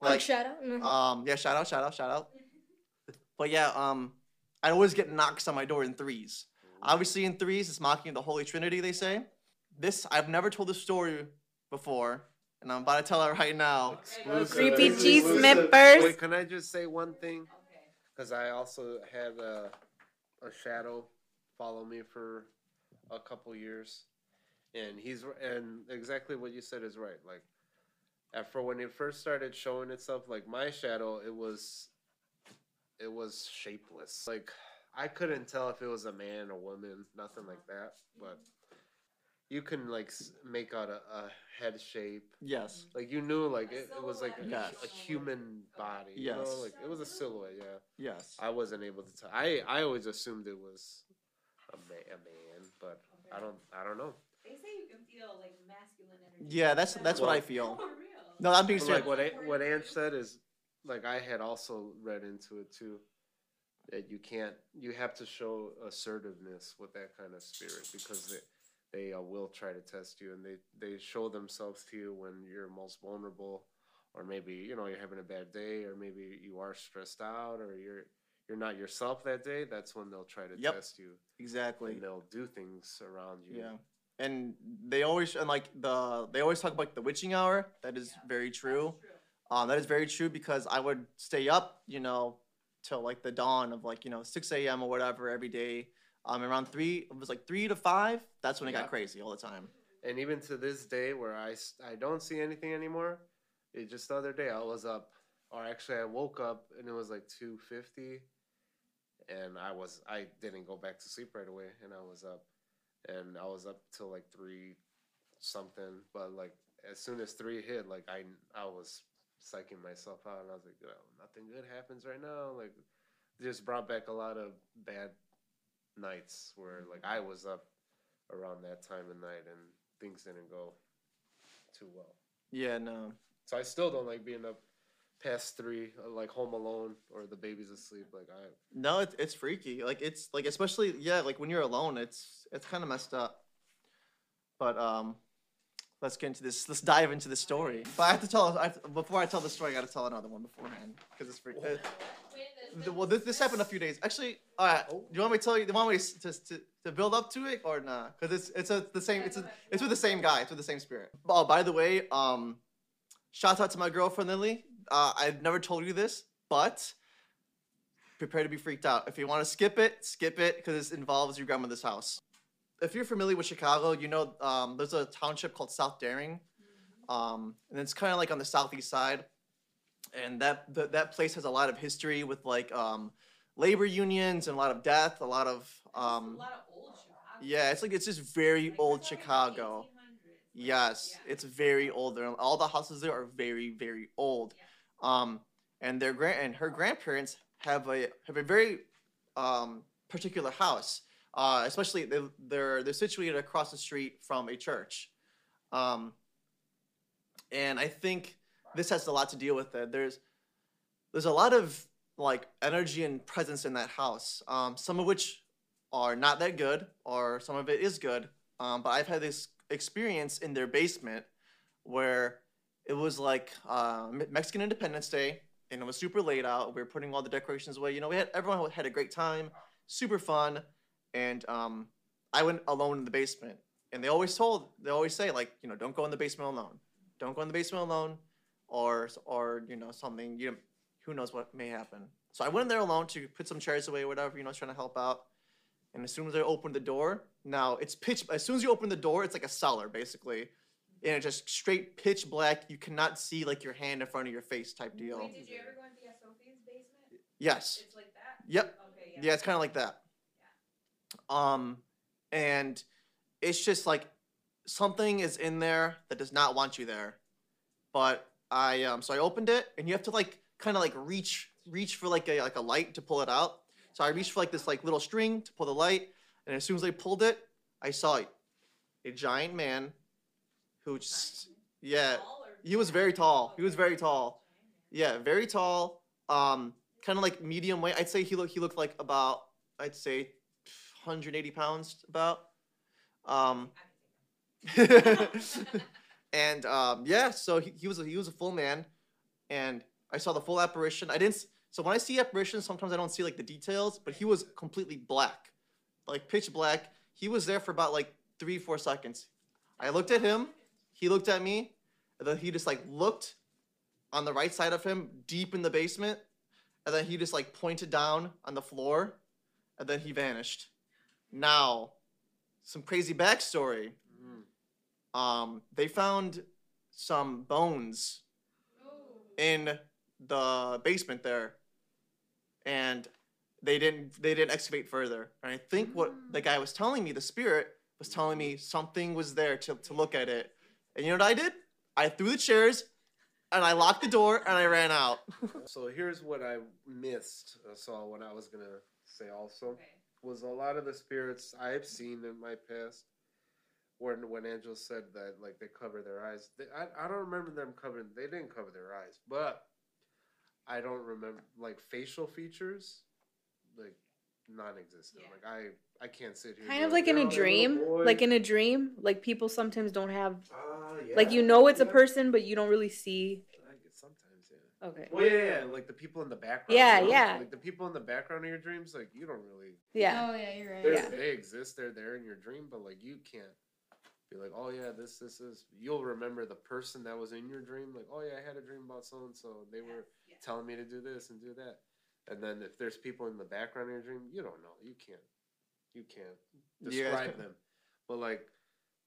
Like like shout out. Mhm. um, yeah, shout out, shout out, shout out. But yeah, um, I always get knocks on my door in threes. Obviously, in threes, it's mocking the Holy Trinity. They say this. I've never told this story before, and I'm about to tell it right now. Exclusive. Creepy cheese Exclusive. snippers. Wait, can I just say one thing? Because I also had a, a shadow follow me for a couple years, and he's and exactly what you said is right. Like, after when it first started showing itself, like my shadow, it was, it was shapeless. Like I couldn't tell if it was a man or woman, nothing like that. But you can like make out a, a head shape. Yes. Like you knew, like it, it was like a, Yes. a human body. You Yes. know, like it was a silhouette. Yeah, Yes. I wasn't able to tell. I I always assumed it was a man, a man, but I don't I don't know. They say you can feel like masculine energy. Yeah, that's that's what I feel. <laughs> For real. No, I'm being But serious. like what A- what Ange said is like I had also read into it too. That you can't you have to show assertiveness with that kind of spirit because they they uh, will try to test you and they they show themselves to you when you're most vulnerable or maybe you know you're having a bad day or maybe you are stressed out or you're you're not yourself that day that's when they'll try to Yep. test you Exactly. and they'll do things around you Yeah. And they always and like the they always talk about the witching hour. That is very true. Um, that is very true because I would stay up, you know, till like the dawn of like you know 6 a.m. or whatever every day. Um, around three, it was like three to five. That's when it Yeah. got crazy all the time. and even to this day where I I don't see anything anymore it just the other day i was up or actually i woke up and it was like 250 and i was i didn't go back to sleep right away and i was up and i was up till like three something but like as soon as three hit like i i was psyching myself out and i was like oh, nothing good happens right now like just brought back a lot of bad nights where like i was up around that time of night and things didn't go too well. Yeah, no. So I still don't like being up past three, uh, like home alone or the baby's asleep. Like I, No, it's it's freaky. Like it's like especially yeah, like when you're alone, it's it's kind of messed up. But um, let's get into this. Let's dive into the story. But I have to tell. I have to- before I tell the story, I got to tell another one beforehand because it's freaky. Uh, well, this, this happened a few days. Actually, all right. Do you want me to tell you? Do you want me to to, to, to build up to it or not? Because it's it's a, the same. It's a, it's with the same guy. It's with the same spirit. Oh, by the way, um, shout out to my girlfriend Lily. Uh, I've never told you this, but prepare to be freaked out. If you want to skip it, skip it because it involves your grandmother's house. If you're familiar with Chicago, you know um, there's a township called South Deering, um, and it's kind of like on the southeast side. And that th- that place has a lot of history with like um, labor unions and a lot of death, a lot of um, a lot of old Chicago. yeah, it's like it's just very Like, old Chicago. 1800s. Yes, Yeah. it's very old. All the houses there are very, very old. Um, and their grand and her grandparents have a have a very um, particular house. Uh, especially they, they're they're situated across the street from a church. Um, and I think this has a lot to deal with it. There's there's a lot of like energy and presence in that house. Um, some of which are not that good, or some of it is good. Um, but I've had this experience in their basement where it was like uh, Mexican Independence Day, and it was super laid out. We were putting all the decorations away. You know, we had everyone had a great time, super fun, and um, I went alone in the basement. And they always told, they always say like, you know, don't go in the basement alone. Don't go in the basement alone, or or you know something. You know, who knows what may happen. So I went in there alone to put some chairs away, or whatever. You know, trying to help out. And as soon as I opened the door, now it's pitch. As soon as you open the door, it's like a cellar basically, and it's just straight pitch black. You cannot see like your hand in front of your face type deal. Wait, did you ever go into Sophia's basement? Yes. It's like that. Yep. Okay. Yeah, it's kind of like that. Yeah. Um, and it's just like something is in there that does not want you there. But I um, so I opened it, and you have to like kind of like reach reach for like a like a light to pull it out. So I reached for like this like little string to pull the light, and as soon as I pulled it, I saw a giant man, who just yeah, he was very tall. He was very tall. Yeah, very tall. Um, kind of like medium weight. I'd say he looked he looked like about I'd say 180 pounds about. Um, <laughs> and um, yeah, so he, he was a, he was a full man, and I saw the full apparition. I didn't. So when I see apparitions, sometimes I don't see like the details, but he was completely black, like pitch black. He was there for about like three four seconds. I looked at him. He looked at me. and then he just like looked on the right side of him, deep in the basement, and then he just like pointed down on the floor, and then he vanished. Now, some crazy backstory. Mm. Um, they found some bones in the basement there, and they didn't they didn't excavate further. And I think what the guy was telling me, the spirit was telling me something was there to, to look at it. And you know what I did? I threw the chairs, and I locked the door, and I ran out. <laughs> So here's what I missed. uh, saw what I was gonna say also Okay. was a lot of the spirits I've seen in my past. When when Angel said that like they cover their eyes, they, I I don't remember them covering. They didn't cover their eyes, but I don't remember like facial features, like non-existent. Yeah. Like I I can't sit here. Kind of like in a "Oh, dream. Like in a dream, like people sometimes don't have Ah, like you know it's a person but you don't really see. I get sometimes, yeah. Okay. Well, yeah, yeah, like the people in the background. Yeah, you know? yeah. Like the people in the background of your dreams, like you don't really. Yeah. Oh yeah, you're right. They're- Yeah. They exist. They're there in your dream, but like you can't be like, oh yeah, this, this is. You'll remember the person that was in your dream. Like, oh yeah, I had a dream about so and so. They were Yeah. telling me to do this and do that. And then if there's people in the background of your dream, you don't know. You can't. You can't describe them. But like,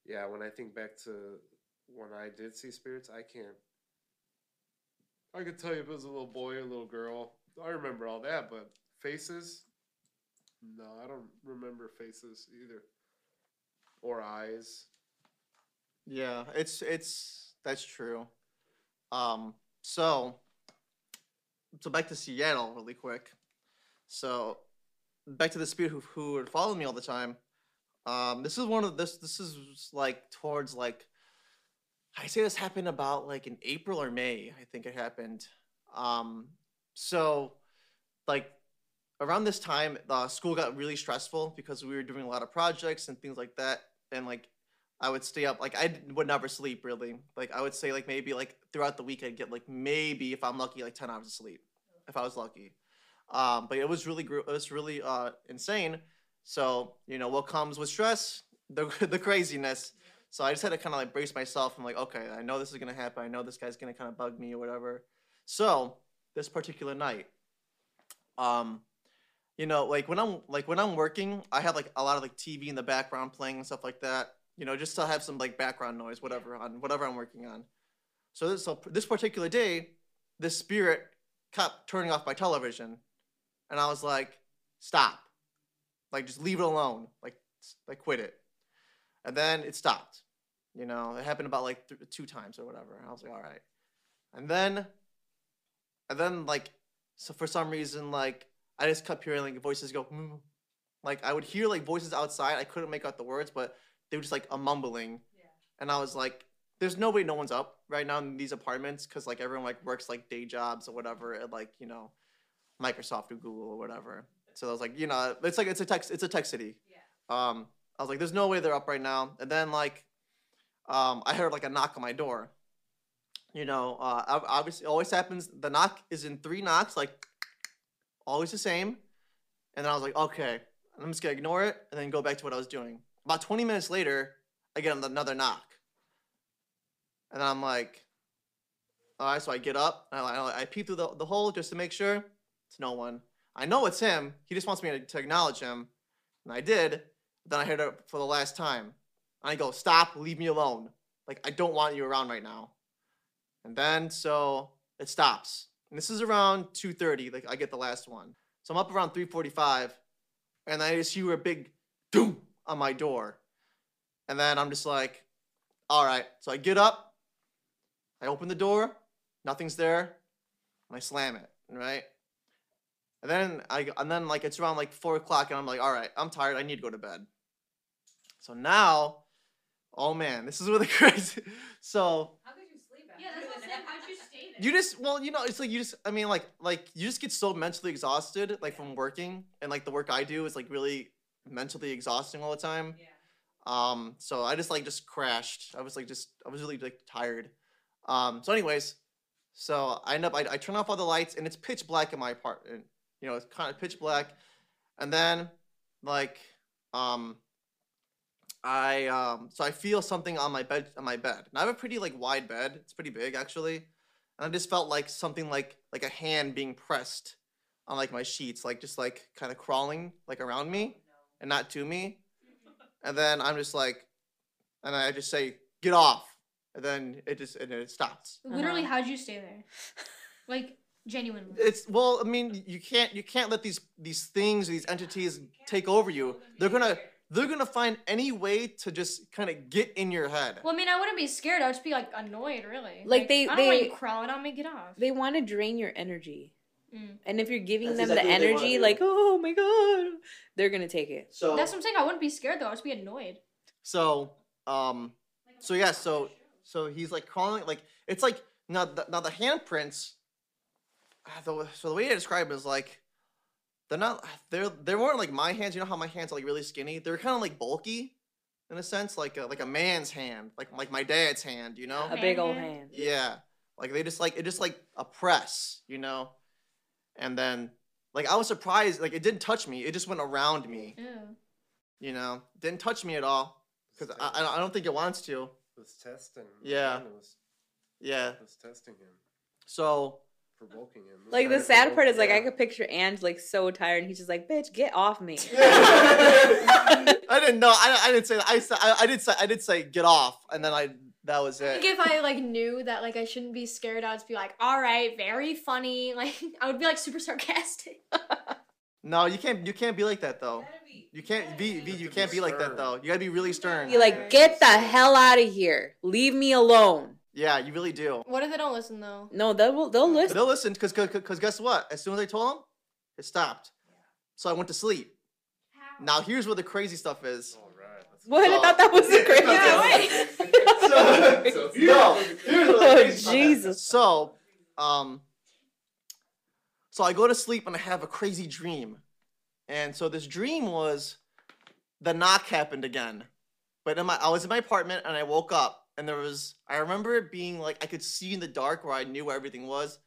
yeah, when I think back to when I did see spirits, I can't. I could tell you if it was a little boy or a little girl. I remember all that, but faces, no, I don't remember faces either, or eyes. Yeah, it's it's that's true. Um, so so back to Seattle really quick. So back to the spirit who who would follow me all the time. Um, this is one of this this is like towards like I say this happened about like in April or May, I think it happened. Um, so like around this time, uh, school got really stressful because we were doing a lot of projects and things like that, and like I would stay up. Like I would never sleep really. Like I would say like maybe like throughout the week I'd get like maybe if I'm lucky like ten hours of sleep if I was lucky. Um, but it was really it was really uh, insane. So you know what comes with stress, the <laughs> the craziness. So I just had to kind of like brace myself. I'm like, okay, I know this is gonna happen. I know this guy's gonna kind of bug me or whatever. So this particular night, um, you know, like when I'm like when I'm working, I have like a lot of like TV in the background playing and stuff like that. You know, just to have some like background noise, whatever on whatever I'm working on. So this so this particular day, this spirit kept turning off my television, and I was like, stop, like just leave it alone, like like quit it. And then it stopped. You know, it happened about like th- two times or whatever. And I was like, all right. And then, and then like, so for some reason, like I just kept hearing like voices go, "Mm." like I would hear like voices outside. I couldn't make out the words, but they were just like a mumbling. Yeah. And I was like, there's no way no one's up right now in these apartments because like everyone like works like day jobs or whatever and like you know Microsoft or Google or whatever. So I was like, you know, it's like it's a tech it's a tech city. Yeah. Um, I was like, there's no way they're up right now. And then like, um, I heard like a knock on my door. You know, uh, obviously, it always happens. The knock is in three knocks, like always the same. And then I was like, okay, I'm just gonna ignore it and then go back to what I was doing. About 20 minutes later, I get another knock. And I'm like, all right, so I get up and I, I, I peep through the, the hole just to make sure it's no one. I know it's him. He just wants me to, to acknowledge him. And I did. Then I heard it for the last time. And I go, stop, leave me alone. Like, I don't want you around right now. And then, so it stops. And this is around 2.30, like I get the last one. So I'm up around 3.45, and I just hear a big doom on my door. And then I'm just like, all right. So I get up, I open the door, nothing's there, and I slam it, right? And then I and then like it's around like four o'clock, and I'm like, all right, I'm tired. I need to go to bed. So now, oh man, this is really <laughs> crazy. So How could you sleep after Yeah, that's what I'm that? saying. How'd you stay there? you just well, you know, it's like you just I mean like like you just get so mentally exhausted like from working, and like the work I do is like really mentally exhausting all the time. Yeah. Um, so I just like just crashed. I was like just I was really like tired. Um, so anyways, so I end up I, I turn off all the lights and it's pitch black in my apartment. You know, it's kind of pitch black. And then like um I um so I feel something on my bed on my bed. And I have a pretty like wide bed. It's pretty big actually. And I just felt like something like like a hand being pressed on like my sheets, like just like kind of crawling like around me and not to me. And then I'm just like and I just say, get off. And then it just and it stops. Literally, Uh-huh. how'd you stay there? <laughs> Like genuinely. It's well, I mean, you can't you can't let these these things, these entities take over you. They're gonna they're gonna find any way to just kind of get in your head. Well, I mean, I wouldn't be scared. I would just be like annoyed, really. Like, they- I don't want they- you crawling on me. Get off. They want to drain your energy. Mm. And if you're giving That's them exactly what the they wanna energy, do. like, oh my god, they're gonna take it. So That's what I'm saying. I wouldn't be scared though. I'd just be annoyed. so um so yeah so so he's like crawling like it's like now the, now the handprints. Ah, The, so the way I describe it is like they're not they're they weren't like my hands. You know how my hands are like really skinny. They're kind of like bulky in a sense, like a, like a man's hand, like like my dad's hand. You know. A big old hand. Yeah. Like they just like it just like a press, you know? And then like I was surprised, like it didn't touch me. It just went around me, Ew. you know? Didn't touch me at all. Cause I, I- I don't think it wants to. It was testing. Yeah. man, It was, Yeah. it was testing him, So provoking him. Like the sad part is him. like I could picture Ange like so tired and he's just like, bitch, get off me. <laughs> I didn't know. I, I didn't say that. I said I, I did say I did say get off, and then I that was I it. think if I like knew that like I shouldn't be scared, I'd just be like, all right, very funny. <laughs> Like I would be like super sarcastic. <laughs> No, you can't. You can't be like that though. You can't be. be you can't be be like that though. You gotta be really stern. You're like, get the hell out of here. Leave me alone. Yeah, you really do. What if they don't listen though? No, they'll they'll listen. They'll listen because because guess what? As soon as I told them, it stopped. So I went to sleep. Now here's where the crazy stuff is. All right. let's What? I thought that was the <laughs> <laughs> So- craziest. no, here's what the Oh, crazy stuff is. Jesus. So, um, so I go to sleep and I have a crazy dream, and so this dream was the knock happened again, but in my I was in my apartment and I woke up and there was I remember it being like I could see in the dark where I knew where everything was,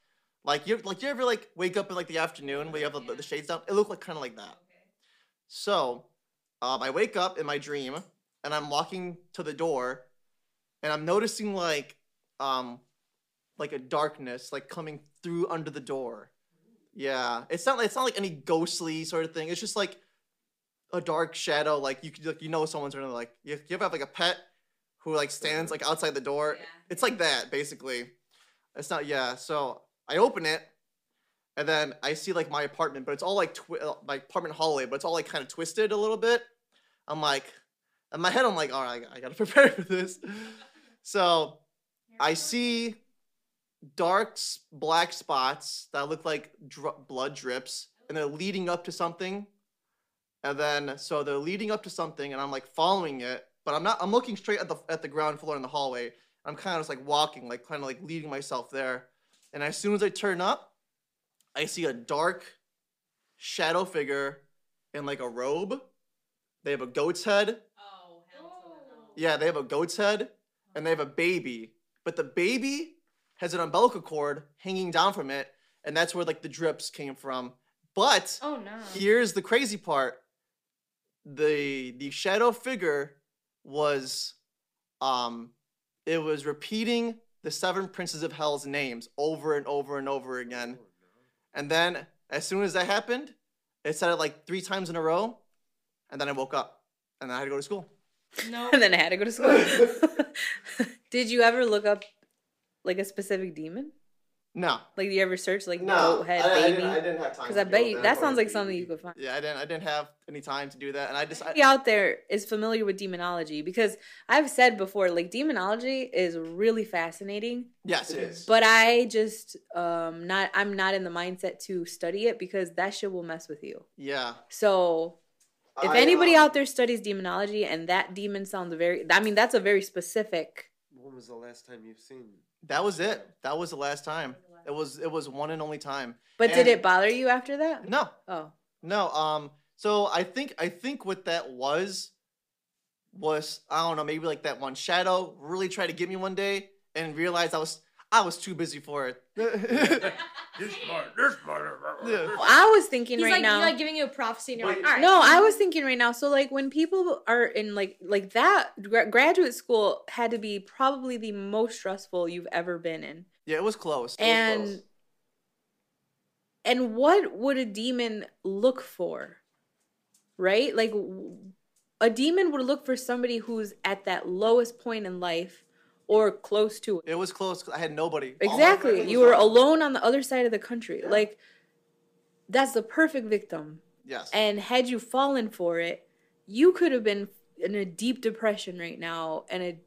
like you like you ever like wake up in like the afternoon where you have the, the shades down? It looked like kind of like that. So, um, I wake up in my dream and I'm walking to the door, and I'm noticing like um like a darkness like coming through under the door. Yeah, it's not it's not like any ghostly sort of thing. It's just like a dark shadow. Like you could like you know someone's gonna like you, you ever have like a pet who like stands like outside the door. It's like that basically. It's not yeah. So I open it, and then I see like my apartment, but it's all like twi- uh, my apartment hallway, but it's all like kind of twisted a little bit. I'm like, in my head, I'm like, all right, I gotta <laughs> prepare for this. So I see dark black spots that look like dr- blood drips, and they're leading up to something. And then so they're leading up to something, and I'm like following it, but I'm not. I'm looking straight at the at the ground floor in the hallway. I'm kind of just like walking, like kind of like leading myself there. And as soon as I turn up, I see a dark shadow figure in like a robe. They have a goat's head. Oh, hell no. Yeah, they have a goat's head and they have a baby. But the baby has an umbilical cord hanging down from it, and that's where like the drips came from. But Oh no. here's the crazy part. The the shadow figure was um it was repeating the seven princes of hell's names over and over and over again. And then as soon as that happened, it said it like three times in a row, and then I woke up and then I had to go to school. No. <laughs> and then I had to go to school. <laughs> <laughs> Did you ever look up like a specific demon? No. Like, do you ever search like No, goat head I, I baby? didn't, I didn't have time. Because I bet you that. that sounds like something you could find. Yeah, I didn't. I didn't have any time to do that, and I just. I, out there is familiar with demonology because I've said before, like demonology is really fascinating, yes, it is. but I just um not I'm not in the mindset to study it because that shit will mess with you. yeah. So if I, anybody um, out there studies demonology and that demon sounds very, I mean that's a very specific. When was the last time you've seen? That was it. That was the last time. It was. It was one and only time. But did And- it bother you after that? No, Oh, no. Um. So I think. I think what that was. Was I don't know. Maybe like that one shadow really tried to get me one day and realized I was. I was too busy for it. <laughs> This smart, this smart. Yeah. I was thinking He's right like, now. like giving you a prophecy, and you're like, all right. No, I was thinking right now. So like when people are in like like that gra- graduate school had to be probably the most stressful you've ever been in. Yeah, it was close. It was and close. and what would a demon look for? Right? Like a demon would look for somebody who's at that lowest point in life or close to it. it was close. 'cause I had nobody. All my Exactly. You were gone. alone on the other side of the country. Like that's the perfect victim. Yes. And had you fallen for it, you could have been in a deep depression right now and a,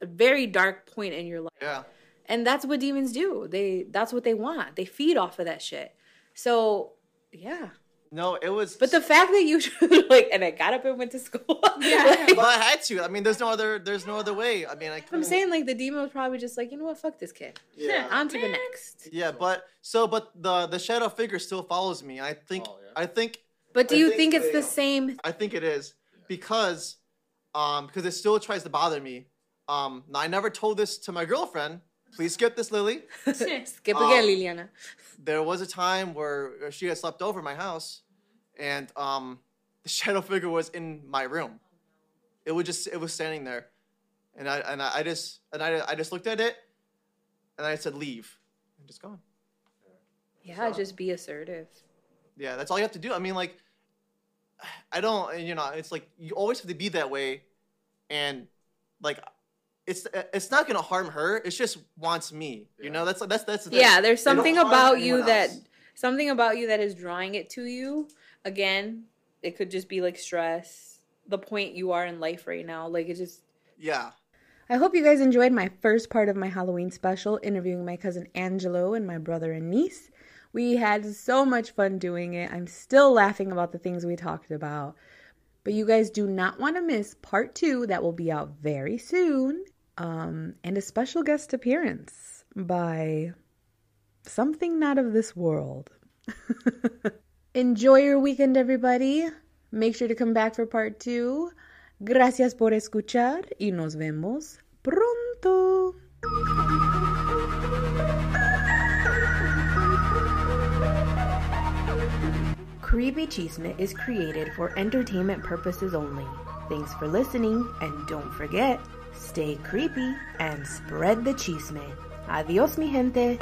a very dark point in your life. yeah. And that's what demons do. They that's what they want. They feed off of that shit. So yeah. No, it was. But the fact that you <laughs> like and I got up and went to school. <laughs> Yeah. like, But I had to. I mean, there's no other. There's no other way. I mean, I. I'm saying like the demon was probably just like, you know what, fuck this kid. Yeah. On to the next. Yeah, but so, but the the shadow figure still follows me. I think. Oh, yeah. I think. But do I you think think, it's the same I think it is because, um, because it still tries to bother me. Um, now I never told this to my girlfriend. Please skip this, Lily. <laughs> Skip Um, again, Liliana. There was a time where she had slept over my house, and um, the <laughs> shadow figure was in my room. It was just it was standing there, and I and I, I just and I, I just looked at it, and I said leave, and just gone. Yeah, just be assertive. Yeah, that's all you have to do. I mean, like, <sighs> I don't, you know, it's like you always have to be that way, and like, it's it's not gonna harm her. It just wants me. You know, that's that's that's the. Yeah, there's something about you anyone that else. something about you that is drawing it to you. Again, it could just be like stress, the point you are in life right now. Like it just Yeah. I hope you guys enjoyed my first part of my Halloween special interviewing my cousin Angelo and my brother and niece. We had so much fun doing it. I'm still laughing about the things we talked about. But you guys do not want to miss part two that will be out very soon. Um, and a special guest appearance by something not of this world. <laughs> Enjoy your weekend, everybody. Make sure to come back for part two. Gracias por escuchar y nos vemos pronto. Creepy Chisme is created for entertainment purposes only. Thanks for listening, and don't forget, stay creepy and spread the chisme. Adios, mi gente.